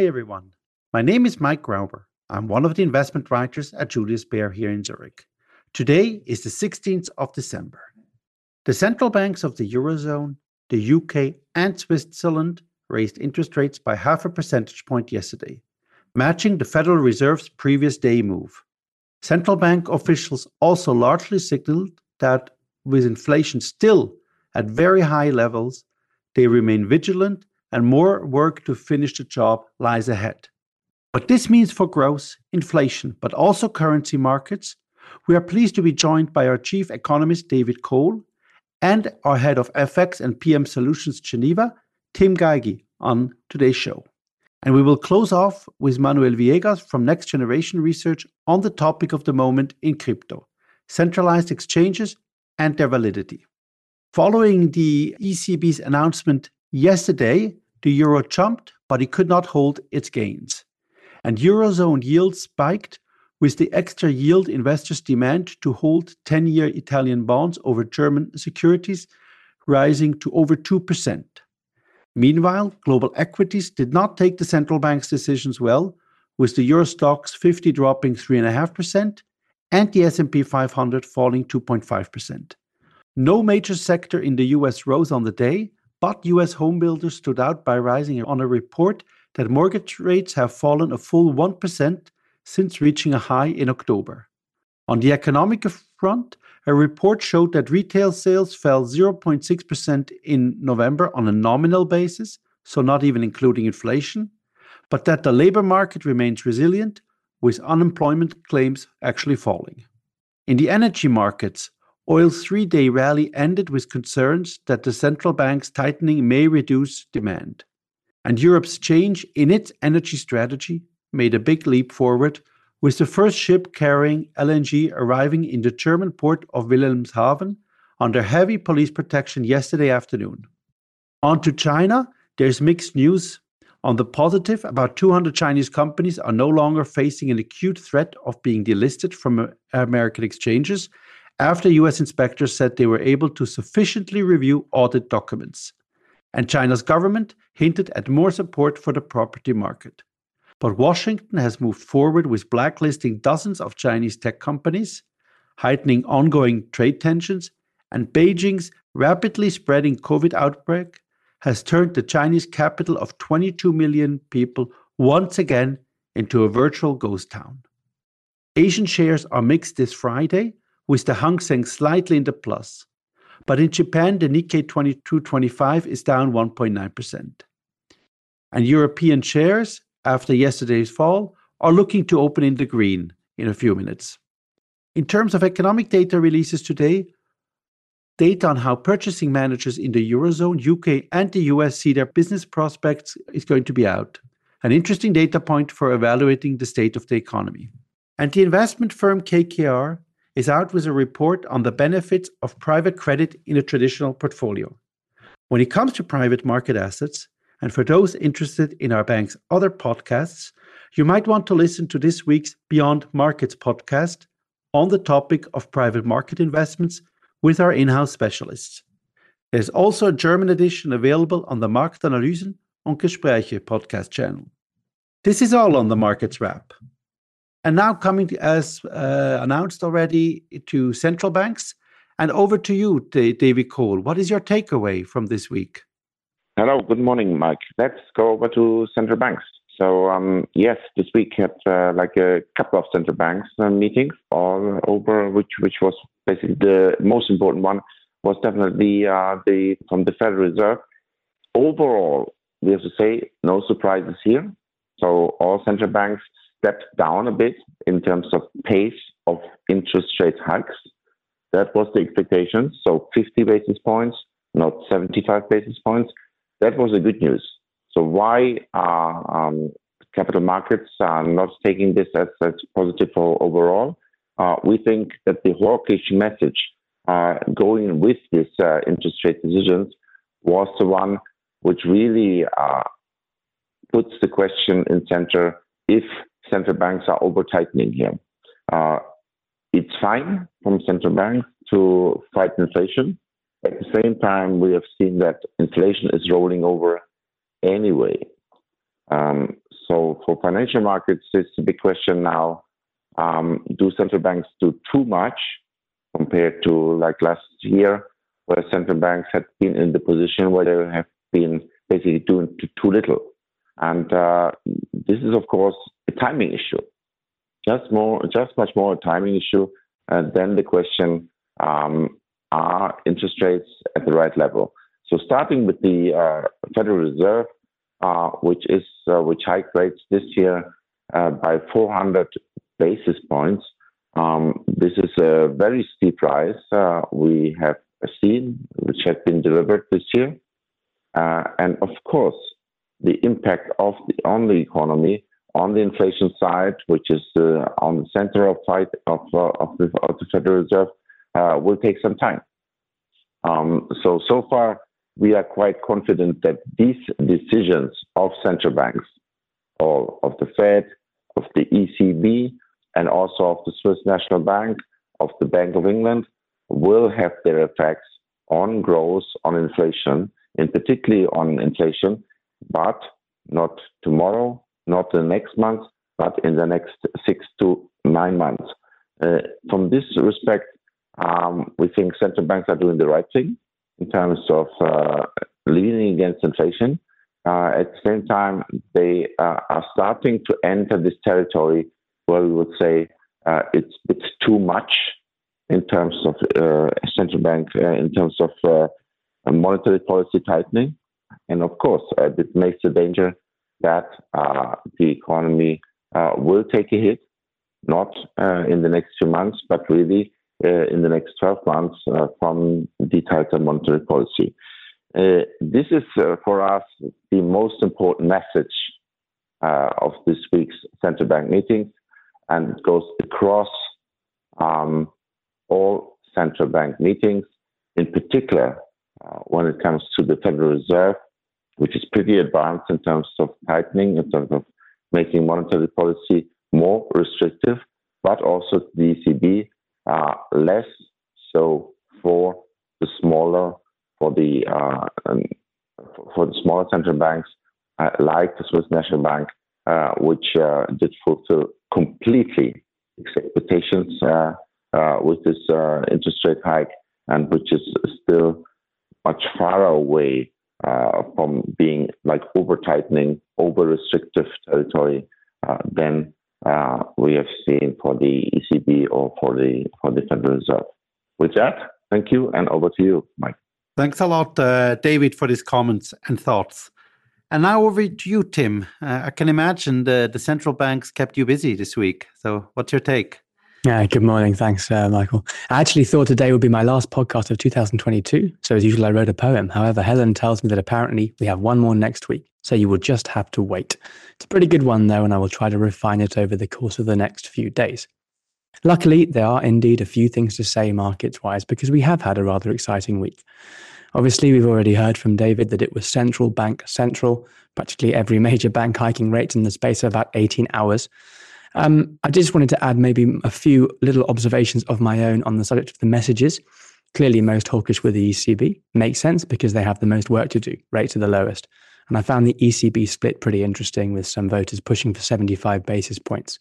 Hi, everyone. My name is Mike Rauber. I'm one of the investment writers at Julius Baer here in Zurich. Today is the 16th of December. The central banks of the Eurozone, the UK, and Switzerland raised interest rates by half a percentage point yesterday, matching the Federal Reserve's previous day move. Central bank officials also largely signaled that with inflation still at very high levels, they remain vigilant and more work to finish the job lies ahead. What this means for growth, inflation, but also currency markets, we are pleased to be joined by our Chief Economist, David Kohl, and our Head of FX and PM Solutions Geneva, Tim Gagie, on today's show. And we will close off with Manuel Villegas from Next Generation Research on the topic of the moment in crypto, centralized exchanges and their validity. Following the ECB's announcement yesterday, the euro jumped, but it could not hold its gains. And Eurozone yields spiked with the extra yield investors demand to hold 10 year Italian bonds over German securities rising to over 2%. Meanwhile, global equities did not take the central bank's decisions well, with the Euro Stoxx 50 dropping 3.5% and the S&P 500 falling 2.5%. No major sector in the US rose on the day, but US homebuilders stood out by rising on a report that mortgage rates have fallen a full 1% since reaching a high in October. On the economic front, a report showed that retail sales fell 0.6% in November on a nominal basis, so not even including inflation, but that the labor market remains resilient, with unemployment claims actually falling. In the energy markets, oil's three day rally ended with concerns that the central bank's tightening may reduce demand. And Europe's change in its energy strategy made a big leap forward with the first ship carrying LNG arriving in the German port of Wilhelmshaven under heavy police protection yesterday afternoon. On to China, there's mixed news. On the positive, about 200 Chinese companies are no longer facing an acute threat of being delisted from American exchanges after US inspectors said they were able to sufficiently review audit documents. And China's government hinted at more support for the property market. But Washington has moved forward with blacklisting dozens of Chinese tech companies, heightening ongoing trade tensions, and Beijing's rapidly spreading COVID outbreak has turned the Chinese capital of 22 million people once again into a virtual ghost town. Asian shares are mixed this Friday, with the Hang Seng slightly in the plus. But in Japan, the Nikkei 2225 is down 1.9%. And European shares after yesterday's fall are looking to open in the green in a few minutes. In terms of economic data releases today, data on how purchasing managers in the Eurozone, UK, and the US see their business prospects is going to be out. An interesting data point for evaluating the state of the economy. And the investment firm KKR is out with a report on the benefits of private credit in a traditional portfolio. When it comes to private market assets, and for those interested in our bank's other podcasts, you might want to listen to this week's Beyond Markets podcast on the topic of private market investments with our in house specialists. There's also a German edition available on the Marktanalysen und Gespräche podcast channel. This is all on the Markets Wrap. And now coming to, as uh, announced already to central banks. And over to you, David Kohl. What is your takeaway from this week? Hello, good morning, Mike. Let's go over to central banks. So um, yes, this week had uh, like a couple of central banks uh, meetings all over, which which was basically the most important one was definitely uh, the from the Federal Reserve. Overall, we have to say no surprises here. So all central banks stepped down a bit in terms of pace of interest rate hikes. That was the expectation. So 50 basis points, not 75 basis points that was the good news. So why are um, capital markets are not taking this as, as positive for overall? Uh, we think that the hawkish message uh, going with this uh, interest rate decisions was the one which really uh, puts the question in center if central banks are over tightening here. Uh, it's fine from central banks to fight inflation, at the same time, we have seen that inflation is rolling over anyway. Um, so for financial markets, it's a big question now. Um, do central banks do too much compared to like last year, where central banks had been in the position where they have been basically doing too little? And uh, this is, of course, a timing issue. Just more, just much more a timing issue uh, than the question: um, Are interest rates at the right level? So, starting with the uh, Federal Reserve, uh, which is uh, which hiked rates this year uh, by 400 basis points. Um, this is a very steep rise we have seen, which has been delivered this year, and of course, the impact of the, on the economy on the inflation side, which is uh, on the center of fight of, uh, of, the, of, the, Federal Reserve, uh, will take some time. Um, so so far, we are quite confident that these decisions of central banks, or of the Fed, of the ECB, and also of the Swiss National Bank, of the Bank of England, will have their effects on growth, on inflation, and particularly on inflation, but not tomorrow, not the next month, but in the next six to nine months. Uh, from this respect, um, we think central banks are doing the right thing in terms of uh, leaning against inflation. Uh, at the same time, they uh, are starting to enter this territory where we would say uh, it's it's too much in terms of uh, central bank, in terms of monetary policy tightening, and of course, it makes the danger that the economy will take a hit, not in the next few months, but really uh, in the next 12 months uh, from the tighter monetary policy. Uh, this is for us the most important message of this week's central bank meetings, and it goes across um, all central bank meetings, in particular uh, when it comes to the Federal Reserve, which is pretty advanced in terms of tightening, in terms of making monetary policy more restrictive, but also the ECB, uh, less so for the smaller, for the uh, um, for the smaller central banks, uh, like the Swiss National Bank, uh, which uh, did fulfill completely expectations uh, with this interest rate hike, and which is still much far away from being like over tightening, over restrictive territory than uh, we have seen for the ECB or for the for the Federal Reserve. With that, thank you, and over to you, Mike. Thanks a lot, uh, David, for these comments and thoughts. And now over to you, Tim. Uh, I can imagine the, the central banks kept you busy this week. So, what's your take? Yeah, good morning. Thanks, uh, Michael. I actually thought today would be my last podcast of 2022. So, as usual, I wrote a poem. However, Helen tells me that apparently we have one more next week. So, you will just have to wait. It's a pretty good one, though, and I will try to refine it over the course of the next few days. Luckily, there are indeed a few things to say markets wise because we have had a rather exciting week. Obviously, we've already heard from David that it was central bank central, practically every major bank hiking rates in the space of about 18 hours. Um, I just wanted to add maybe a few little observations of my own on the subject of the messages. Clearly, most hawkish with the ECB makes sense because they have the most work to do, rates are the lowest. And I found the ECB split pretty interesting with some voters pushing for 75 basis points.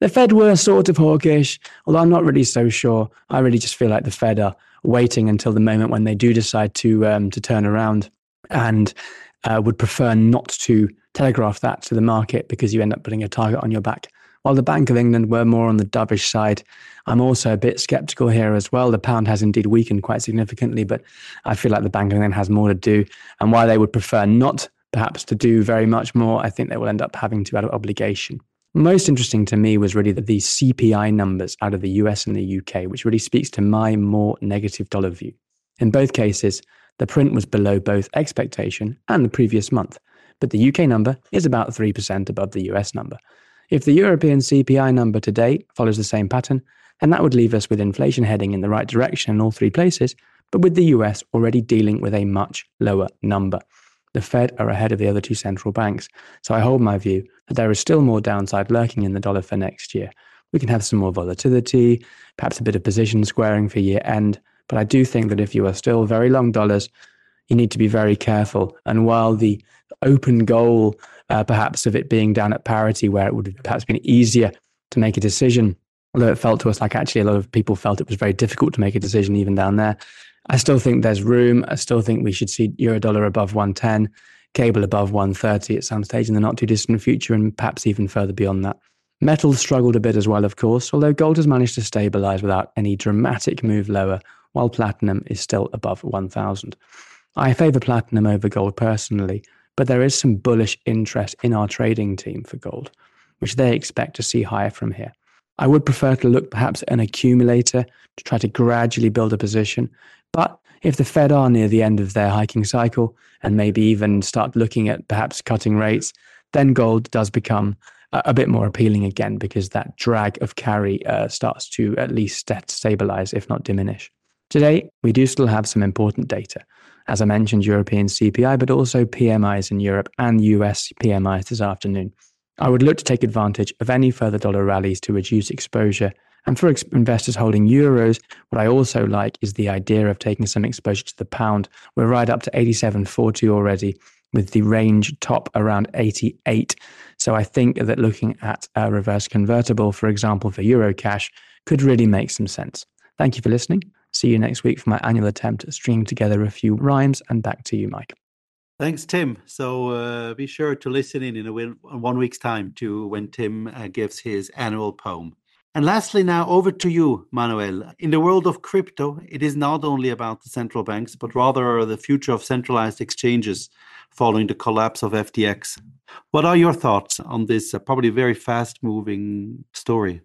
The Fed were sort of hawkish, although I'm not really so sure. I really just feel like the Fed are waiting until the moment when they do decide to um, to turn around and uh, would prefer not to telegraph that to the market because you end up putting a target on your back. While the Bank of England were more on the dovish side, I'm also a bit skeptical here as well. The pound has indeed weakened quite significantly, but I feel like the Bank of England has more to do. And while they would prefer not perhaps to do very much more, I think they will end up having to out of obligation. Most interesting to me was really that the CPI numbers out of the US and the UK, which really speaks to my more negative dollar view. In both cases, the print was below both expectation and the previous month but the UK number is about 3% above the US number. If the European CPI number to date follows the same pattern, then that would leave us with inflation heading in the right direction in all three places, but with the US already dealing with a much lower number. The Fed are ahead of the other two central banks, so I hold my view that there is still more downside lurking in the dollar for next year. We can have some more volatility, perhaps a bit of position squaring for year end, but I do think that if you are still very long dollars, you need to be very careful. And while the open goal uh, perhaps of it being down at parity, where it would have perhaps been easier to make a decision. Although it felt to us like actually a lot of people felt it was very difficult to make a decision even down there. I still think there's room. I still think we should see euro dollar above 110, cable above 130 at some stage in the not too distant future, and perhaps even further beyond that. Metals struggled a bit as well, of course, although gold has managed to stabilize without any dramatic move lower, while platinum is still above 1000. I favor platinum over gold personally, but there is some bullish interest in our trading team for gold, which they expect to see higher from here. I would prefer to look perhaps at an accumulator to try to gradually build a position. But if the Fed are near the end of their hiking cycle and maybe even start looking at perhaps cutting rates, then gold does become a, bit more appealing again because that drag of carry uh, starts to at least stabilize, if not diminish. Today, we do still have some important data. As I mentioned, European CPI, but also PMIs in Europe and US PMIs this afternoon. I would look to take advantage of any further dollar rallies to reduce exposure. And for ex- investors holding euros, what I also like is the idea of taking some exposure to the pound. We're right up to 87.40 already, with the range top around 88. So I think that looking at a reverse convertible, for example, for Euro cash, could really make some sense. Thank you for listening. See you next week for my annual attempt at stringing together a few rhymes. And back to you, Mike. Thanks, Tim. So uh, be sure to listen in in a win- one week's time to when Tim uh, gives his annual poem. And lastly, now over to you, Manuel. In the world of crypto, it is not only about the central banks, but rather the future of centralized exchanges following the collapse of FTX. What are your thoughts on this uh, probably very fast moving story?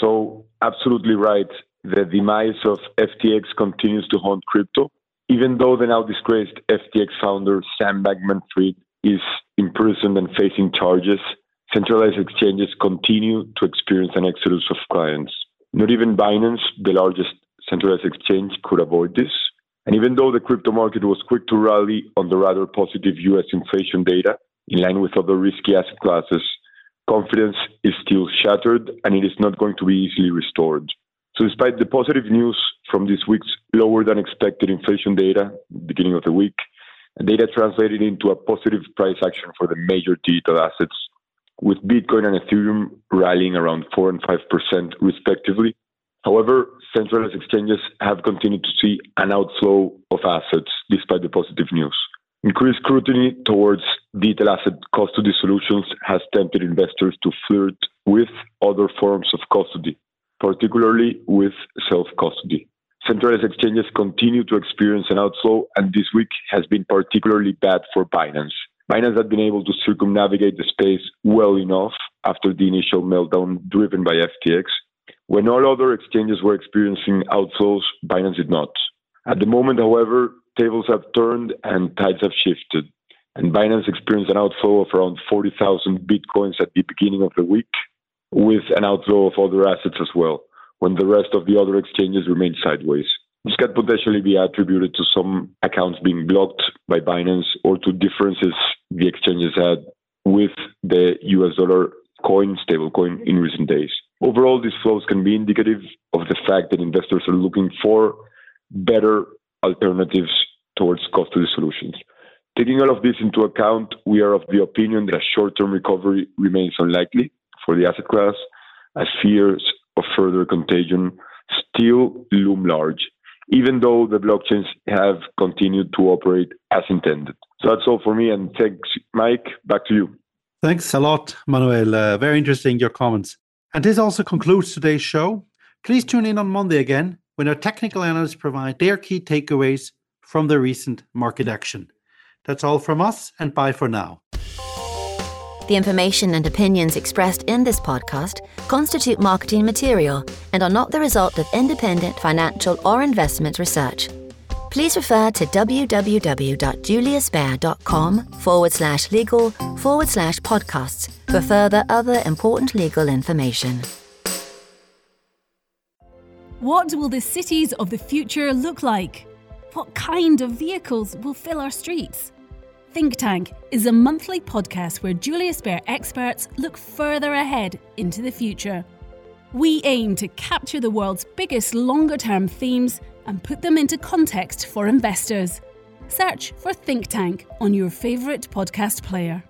So, absolutely right. The demise of FTX continues to haunt crypto even though the now disgraced FTX founder Sam Bankman Fried is imprisoned and facing charges, centralized exchanges continue to experience an exodus of clients. Not even Binance, the largest centralized exchange, could avoid this. And even though the crypto market was quick to rally on the rather positive US inflation data, in line with other risky asset classes, confidence is still shattered and it is not going to be easily restored. So, despite the positive news from this week's lower than expected inflation data, beginning of the week, data translated into a positive price action for the major digital assets, with Bitcoin and Ethereum rallying around 4 and 5% respectively. However, centralized exchanges have continued to see an outflow of assets despite the positive news. Increased scrutiny towards digital asset custody solutions has tempted investors to flirt with other forms of custody, particularly with self custody. Centralized exchanges continue to experience an outflow, and this week has been particularly bad for Binance. Binance had been able to circumnavigate the space well enough after the initial meltdown driven by FTX. When all other exchanges were experiencing outflows, Binance did not. At the moment, however, tables have turned and tides have shifted. And Binance experienced an outflow of around 40,000 bitcoins at the beginning of the week, with an outflow of other assets as well, when the rest of the other exchanges remained sideways. This can potentially be attributed to some accounts being blocked by Binance or to differences the exchanges had with the US dollar coin, stablecoin, in recent days. Overall, these flows can be indicative of the fact that investors are looking for better alternatives towards custody solutions. Taking all of this into account, we are of the opinion that a short term recovery remains unlikely for the asset class, as fears of further contagion still loom large, even though the blockchains have continued to operate as intended. So that's all for me, and thanks, Mike. Back to you. Thanks a lot, Manuel. Uh, very interesting, your comments. And this also concludes today's show. Please tune in on Monday again when our technical analysts provide their key takeaways from the recent market action. That's all from us, and bye for now. The information and opinions expressed in this podcast constitute marketing material and are not the result of independent financial or investment research. Please refer to www.juliusbaer.com forward slash legal forward slash podcasts for further other important legal information. What will the cities of the future look like? What kind of vehicles will fill our streets? Think Tank is a monthly podcast where Julius Baer experts look further ahead into the future. We aim to capture the world's biggest longer term themes and put them into context for investors. Search for Think Tank on your favourite podcast player.